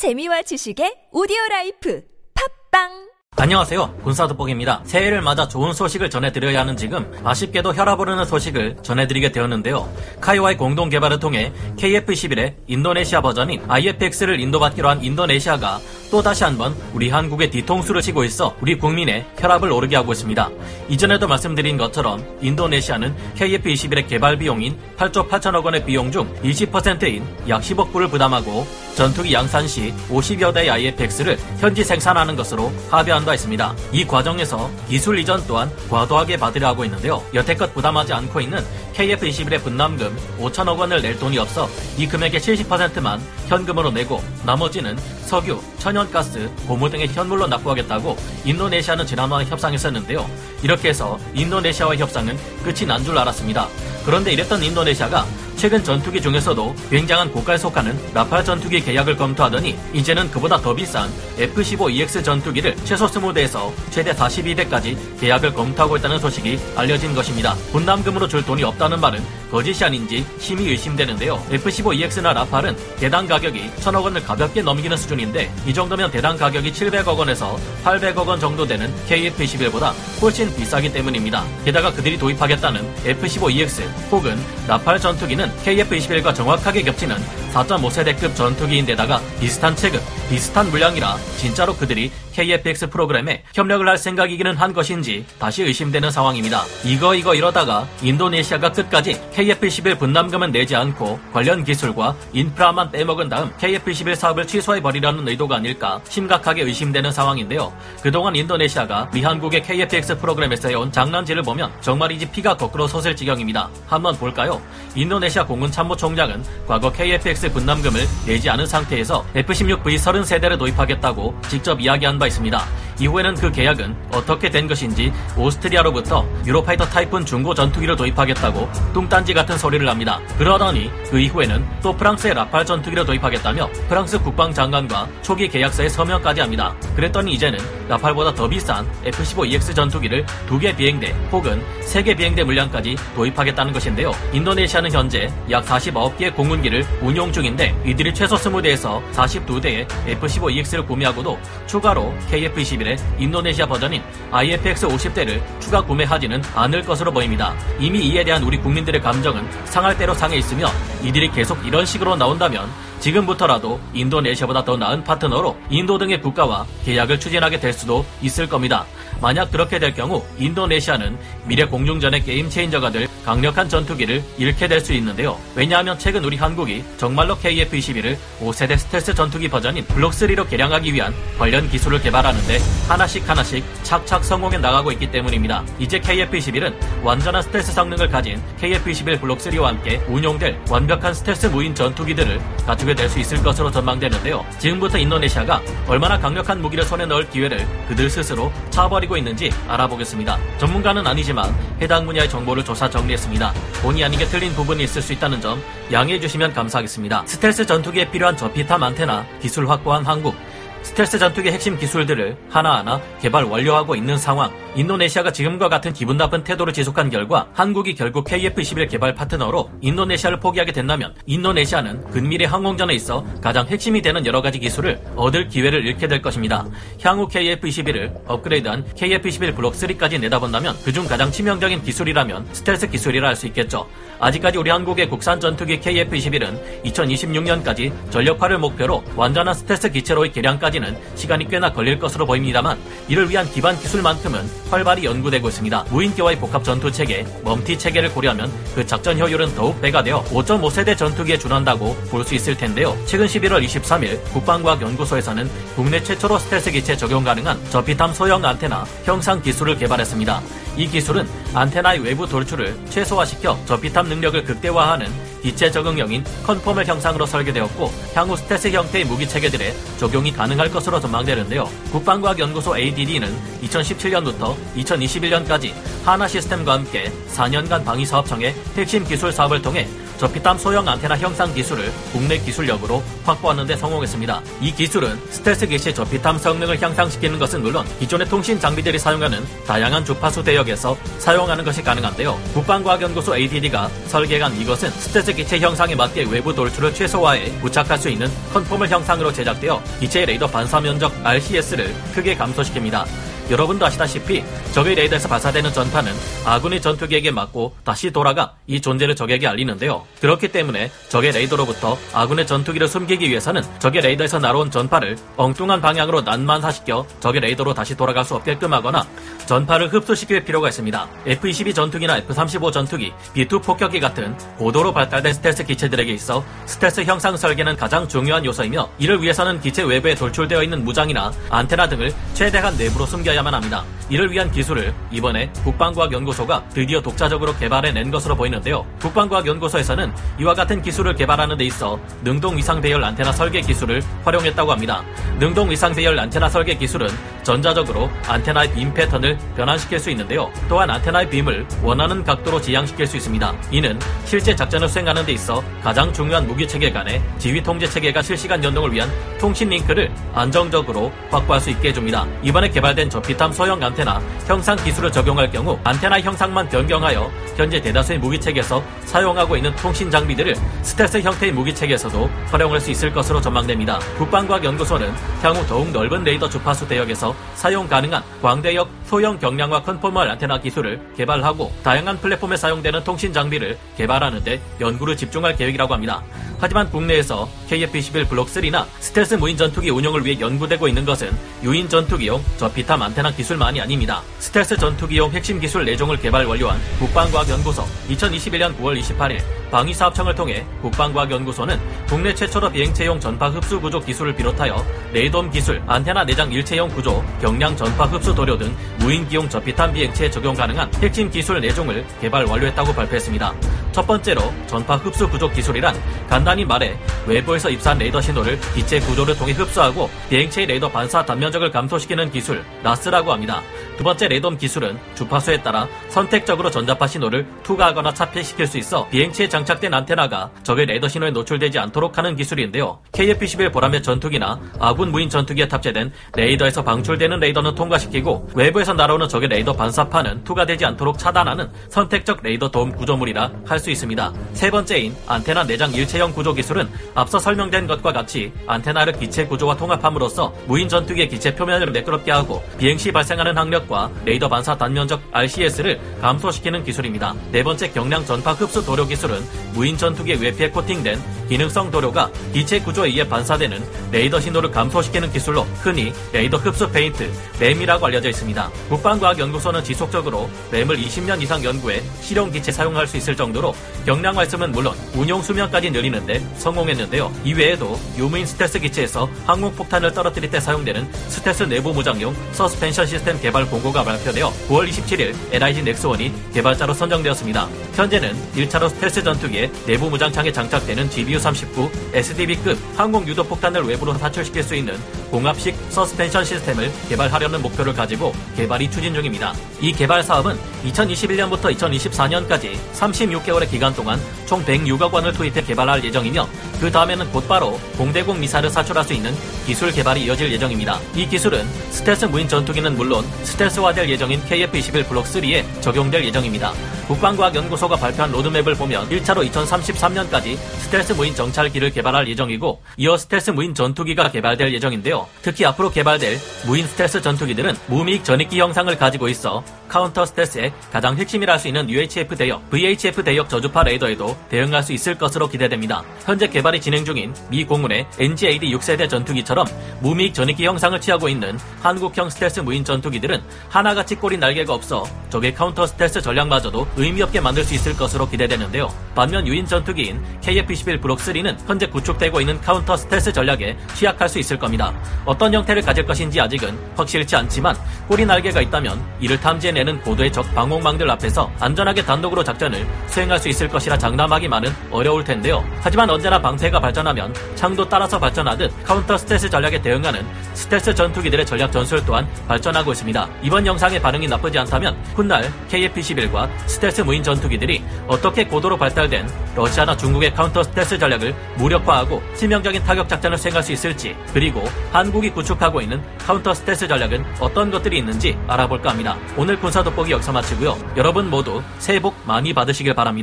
재미와 지식의 오디오 라이프. 팟빵 안녕하세요. 군사도복입니다. 새해를 맞아 좋은 소식을 전해드려야 하는 지금 아쉽게도 혈압 오르는 소식을 전해드리게 되었는데요. 카이와의 공동 개발을 통해 KF-11의 인도네시아 버전인 IFX를 인도받기로 한 인도네시아가 또 다시 한번 우리 한국의 뒤통수를 치고 있어 우리 국민의 혈압을 오르게 하고 있습니다. 이전에도 말씀드린 것처럼 인도네시아는 KF-21의 개발 비용인 8조 8천억 원의 비용 중 20%인 약 10억 불을 부담하고 전투기 양산 시 50여 대의 IFX를 현지 생산하는 것으로 합의한 바 있습니다. 이 과정에서 기술 이전 또한 과도하게 받으려 하고 있는데요. 여태껏 부담하지 않고 있는 KF-21의 분담금 5천억 원을 낼 돈이 없어 이 금액의 70%만 현금으로 내고 나머지는 석유, 천연가스, 고무 등의 현물로 납부하겠다고 인도네시아는 지난번에 협상했었는데요. 이렇게 해서 인도네시아와의 협상은 끝이 난 줄 알았습니다. 그런데 이랬던 인도네시아가 최근 전투기 중에서도 굉장한 고가에 속하는 라팔 전투기 계약을 검토하더니 이제는 그보다 더 비싼 F-15EX 전투기를 최소 20대에서 최대 42대까지 계약을 검토하고 있다는 소식이 알려진 것입니다. 분담금으로 줄 돈이 없다는 말은 거짓이 아닌지 심히 의심되는데요. F-15EX나 라팔은 대당 가격이 1000억 원을 가볍게 넘기는 수준인데 이 정도면 대당 가격이 700억 원에서 800억 원 정도 되는 KF-21보다 훨씬 비싸기 때문입니다. 게다가 그들이 도입하겠다는 F-15EX 혹은 라팔 전투기는 KF-21과 정확하게 겹치는 4.5세대급 전투기인데다가 비슷한 체급, 비슷한 물량이라 진짜로 그들이 KFX 프로그램에 협력을 할 생각이기는 한 것인지 다시 의심되는 상황입니다. 이거 이거 이러다가 인도네시아가 끝까지 KF-11 분담금은 내지 않고 관련 기술과 인프라만 빼먹은 다음 KF-11 사업을 취소해버리려는 의도가 아닐까 심각하게 의심되는 상황인데요. 그동안 인도네시아가 미한국의 KFX 프로그램에서 해온 장난질을 보면 정말이지 피가 거꾸로 솟을 지경입니다. 한번 볼까요? 인도네시아 공군 참모총장은 과거 KFX 분담금을 내지 않은 상태에서 F-16V 30세대를 도입하겠다고 직접 이야기한 바 있습니다. 이후에는 그 계약은 어떻게 된 것인지 오스트리아로부터 유로파이터 타이푼 중고 전투기를 도입하겠다고 뚱딴지 같은 소리를 합니다. 그러더니 그 이후에는 또 프랑스의 라팔 전투기를 도입하겠다며 프랑스 국방장관과 초기 계약서에 서명까지 합니다. 그랬더니 이제는 라팔보다 더 비싼 F-15EX 전투기를 두 개 비행대 혹은 세 개 비행대 물량까지 도입하겠다는 것인데요. 인도네시아는 현재 약 49개의 공군기를 운용 중인데 이들이 최소 20대에서 42대의 F-15EX를 구매하고도 추가로 KF-21 의 인도네시아 버전인 IFX 50대를 추가 구매하지는 않을 것으로 보입니다. 이미 이에 대한 우리 국민들의 감정은 상할 대로 상해 있으며 이들이 계속 이런 식으로 나온다면 지금부터라도 인도네시아보다 더 나은 파트너로 인도 등의 국가와 계약을 추진하게 될 수도 있을 겁니다. 만약 그렇게 될 경우 인도네시아는 미래 공중전의 game changer가 될 강력한 전투기를 잃게 될 수 있는데요. 왜냐하면 최근 우리 한국이 정말로 KF-21을 5세대 스텔스 전투기 버전인 블록3로 개량하기 위한 관련 기술을 개발하는데 하나씩 하나씩 착착 성공해 나가고 있기 때문입니다. 이제 KF-21은 완전한 스텔스 성능을 가진 KF-21 블록3와 함께 운용될 완벽한 스텔스 무인 전투기들을 갖추게 될 수 있을 것으로 전망되는데요. 지금부터 인도네시아가 얼마나 강력한 무기를 손에 넣을 기회를 그들 스스로 차버리고 있는지 알아보겠습니다. 전문가는 아니지만 해당 분야의 정보를 조사 정리했습니다. 본의 아니게 틀린 부분이 있을 수 있다는 점 양해해 주시면 감사하겠습니다. 스텔스 전투기에 필요한 저피탐 안테나 기술 확보한 한국 스텔스 전투기 핵심 기술들을 하나하나 개발 완료하고 있는 상황. 인도네시아가 지금과 같은 기분 나쁜 태도를 지속한 결과 한국이 결국 KF-21 개발 파트너로 인도네시아를 포기하게 된다면 인도네시아는 근미래 항공전에 있어 가장 핵심이 되는 여러 가지 기술을 얻을 기회를 잃게 될 것입니다. 향후 KF-21을 업그레이드한 KF-21 블록 3까지 내다본다면 그중 가장 치명적인 기술이라면 스텔스 기술이라 할 수 있겠죠. 아직까지 우리 한국의 국산 전투기 KF-21은 2026년까지 전력화를 목표로 완전한 스텔스 기체로의 개량까지 는 시간이 꽤나 걸릴 것으로 보입니다만 이를 위한 기반 기술만큼은 활발히 연구되고 있습니다. 무인기와의 복합 전투 체계, MUM-T 체계를 고려하면 그 작전 효율은 더욱 배가 되어 5.5세대 전투기에 준한다고 볼 수 있을 텐데요. 최근 11월 23일 국방과학연구소에서는 국내 최초로 스텔스 기체 적용 가능한 저피탐 소형 안테나 형상 기술을 개발했습니다. 이 기술은 안테나의 외부 돌출을 최소화시켜 저피탐 능력을 극대화하는 기체 적응형인 conformal 형상으로 설계되었고 향후 스텔스 형태의 무기 체계들에 적용이 가능할 것으로 전망되는데요. 국방과학연구소 ADD는 2017년부터 2021년까지 한화 시스템과 함께 4년간 방위사업청의 핵심 기술 사업을 통해 저피탐 소형 안테나 형상 기술을 국내 기술력으로 확보하는 데 성공했습니다. 이 기술은 스텔스 기체 저피탐 성능을 향상시키는 것은 물론 기존의 통신 장비들이 사용하는 다양한 주파수 대역에서 사용하는 것이 가능한데요. 국방과학연구소 ADD가 설계한 이것은 스텔스 기체 형상에 맞게 외부 돌출을 최소화해 부착할 수 있는 conformal 형상으로 제작되어 기체의 레이더 반사 면적 RCS를 크게 감소시킵니다. 여러분도 아시다시피 적의 레이더에서 발사되는 전파는 아군의 전투기에게 맞고 다시 돌아가 이 존재를 적에게 알리는데요. 그렇기 때문에 적의 레이더로부터 아군의 전투기를 숨기기 위해서는 적의 레이더에서 날아온 전파를 엉뚱한 방향으로 난반사시켜 적의 레이더로 다시 돌아갈 수 없게끔 하거나 전파를 흡수시킬 필요가 있습니다. F-22 전투기나 F-35 전투기, B-2 폭격기 같은 고도로 발달된 스텔스 기체들에게 있어 스텔스 형상 설계는 가장 중요한 요소이며 이를 위해서는 기체 외부에 돌출되어 있는 무장이나 안테나 등을 최대한 내부로 숨겨야 만 합니다. 이를 위한 기술을 이번에 국방과학연구소가 드디어 독자적으로 개발해낸 것으로 보이는데요. 국방과학연구소에서는 이와 같은 기술을 개발하는 데 있어 능동 위상 배열 안테나 설계 기술을 활용했다고 합니다. 능동 위상 배열 안테나 설계 기술은 전자적으로 안테나의 빔 패턴을 변환시킬 수 있는데요. 또한 안테나의 빔을 원하는 각도로 지향시킬 수 있습니다. 이는 실제 작전을 수행하는 데 있어 가장 중요한 무기 체계 간의 지휘 통제 체계가 실시간 연동을 위한 통신 링크를 안정적으로 확보할 수 있게 해줍니다. 이번에 개발된 저 피탐 소형 안테나 형상 기술을 적용할 경우 안테나 형상만 변경하여 현재 대다수의 무기체계에서 사용하고 있는 통신 장비들을 스텔스 형태의 무기체계에서도 활용할 수 있을 것으로 전망됩니다. 국방과학연구소는 향후 더욱 넓은 레이더 주파수 대역에서 사용 가능한 광대역 소형 경량화 conformal 안테나 기술을 개발하고 다양한 플랫폼에 사용되는 통신 장비를 개발하는 데 연구를 집중할 계획이라고 합니다. 하지만 국내에서 KF-21 블록 3나 스텔스 무인 전투기 운용을 위해 연구되고 있는 것은 유인 전투기용 저피탐 안테나 기술만이 아닙니다. 스텔스 전투기용 핵심 기술 4종을 개발 완료한 국방과학연구소 2021년 9월 28일 방위사업청을 통해 국방과학연구소는 국내 최초로 비행체용 전파 흡수 구조 기술을 비롯하여 레이돔 기술, 안테나 내장 일체형 구조, 경량 전파 흡수 도료 등 무인기용 저피탐 비행체에 적용 가능한 핵심 기술 4종을 개발 완료했다고 발표했습니다. 첫 번째로 전파 흡수 구조 기술이란 간단히 말해 외부에서 입사한 레이더 신호를 기체 구조를 통해 흡수하고 비행체의 레이더 반사 단면적을 감소시키는 기술 RAS라고 합니다. 두 번째 레이돔 기술은 주파수에 따라 선택적으로 전자파 신호를 투과하거나 차폐시킬 수 있어 비행체에 장착된 안테나가 적의 레이더 신호에 노출되지 않도록 하는 기술인데요. KF-21 보라매 전투기나 아군 무인 전투기에 탑재된 레이더에서 방출되는 레이더는 통과시키고 외부에서 날아오는 적의 레이더 반사파는 투과되지 않도록 차단하는 선택적 레이더 돔 구조물이라 할수 있습니다. 세 번째인 안테나 내장 일체형 구조 기술은 앞서 설명된 것과 같이 안테나를 기체 구조와 통합함으로써 무인 전투기의 기체 표면을 매끄럽게 하고 비행 시 발생하는 항력과 레이더 반사 단면적 RCS를 감소시키는 기술입니다. 네 번째 경량 전파 흡수 도료 기술은 무인 전투기의 외피에 코팅된 기능성 도료가 기체 구조에 의해 반사되는 레이더 신호를 감소시키는 기술로 흔히 레이더 흡수 페인트, RAM이라고 알려져 있습니다. 국방과학연구소는 지속적으로 RAM을 20년 이상 연구해 실용 기체 사용할 수 있을 정도로 경량화했음은 물론 운용 수명까지 늘리는데 성공했는데요. 이외에도 유무인 스텔스 기체에서 항공 폭탄을 떨어뜨릴 때 사용되는 스텔스 내부 무장용 서스펜션 시스템 개발 공고가 발표되어 9월 27일 LIG 넥스원이 개발자로 선정되었습니다. 현재는 1차로 스텔스 전투기의 내부 무장창에 장착되는 GBU-39 SDB급 항공 유도 폭탄을 외부로 사출시킬 수 있는 공압식 서스펜션 시스템을 개발하려는 목표를 가지고 개발이 추진 중입니다. 이 개발 사업은 2021년부터 2024년까지 36개월 의 기간 동안 총 106억 원을 투입해 개발할 예정이며 그 다음에는 곧바로 공대공 미사일을 사출할 수 있는 기술 개발이 이어질 예정입니다. 이 기술은 스텔스 무인 전투기는 물론 스텔스화될 예정인 KF-21 블록 3에 적용될 예정입니다. 국방과학연구소가 발표한 로드맵을 보면 1차로 2033년까지 스텔스 무인 정찰기를 개발할 예정이고 이어 스텔스 무인 전투기가 개발될 예정인데요. 특히 앞으로 개발될 무인 스텔스 전투기들은 무미익 전익기 형상을 가지고 있어 counter stealth의 가장 핵심이라 할 수 있는 UHF 대역, VHF 대역 저주파 레이더에도 대응할 수 있을 것으로 기대됩니다. 현재 개발이 진행 중인 미 공군의 NGAD 6세대 전투기처럼 무미익 전익기 형상을 취하고 있는 한국형 스텔스 무인 전투기들은 하나같이 꼬리 날개가 없어 적의 카운터 스텔스 전략마저도 의미 없게 만들 수 있을 것으로 기대되는데요. 반면 유인 전투기인 KF-21 블록 3는 현재 구축되고 있는 카운터 스텔스 전략에 취약할 수 있을 겁니다. 어떤 형태를 가질 것인지 아직은 확실치 않지만 꼬리 날개가 있다면 이를 탐지해내는 고도의 적 방공망들 앞에서 안전하게 단독으로 작전을 수행할 수 있을 것이라 장담하기만은 어려울 텐데요. 하지만 언제나 방패가 발전하면 창도 따라서 발전하듯 카운터 스텔스 전략에 대응하는 스텔스 전투기들의 전략 전술 또한 발전하고 있습니다. 이번 영상의 반응이 나쁘지 않다면 훗날 KF-21과 스텔스 무인 전투기들이 어떻게 고도로 발달된 러시아나 중국의 카운터 스텔스 전략을 무력화하고 치명적인 타격 작전을 수행할 수 있을지 그리고 한국이 구축하고 있는 카운터 스텔스 전략은 어떤 것들이 있는지 알아볼까 합니다. 오늘 군사 돋보기 여기서 마치고요. 여러분 모두 새해 복 많이 받으시길 바랍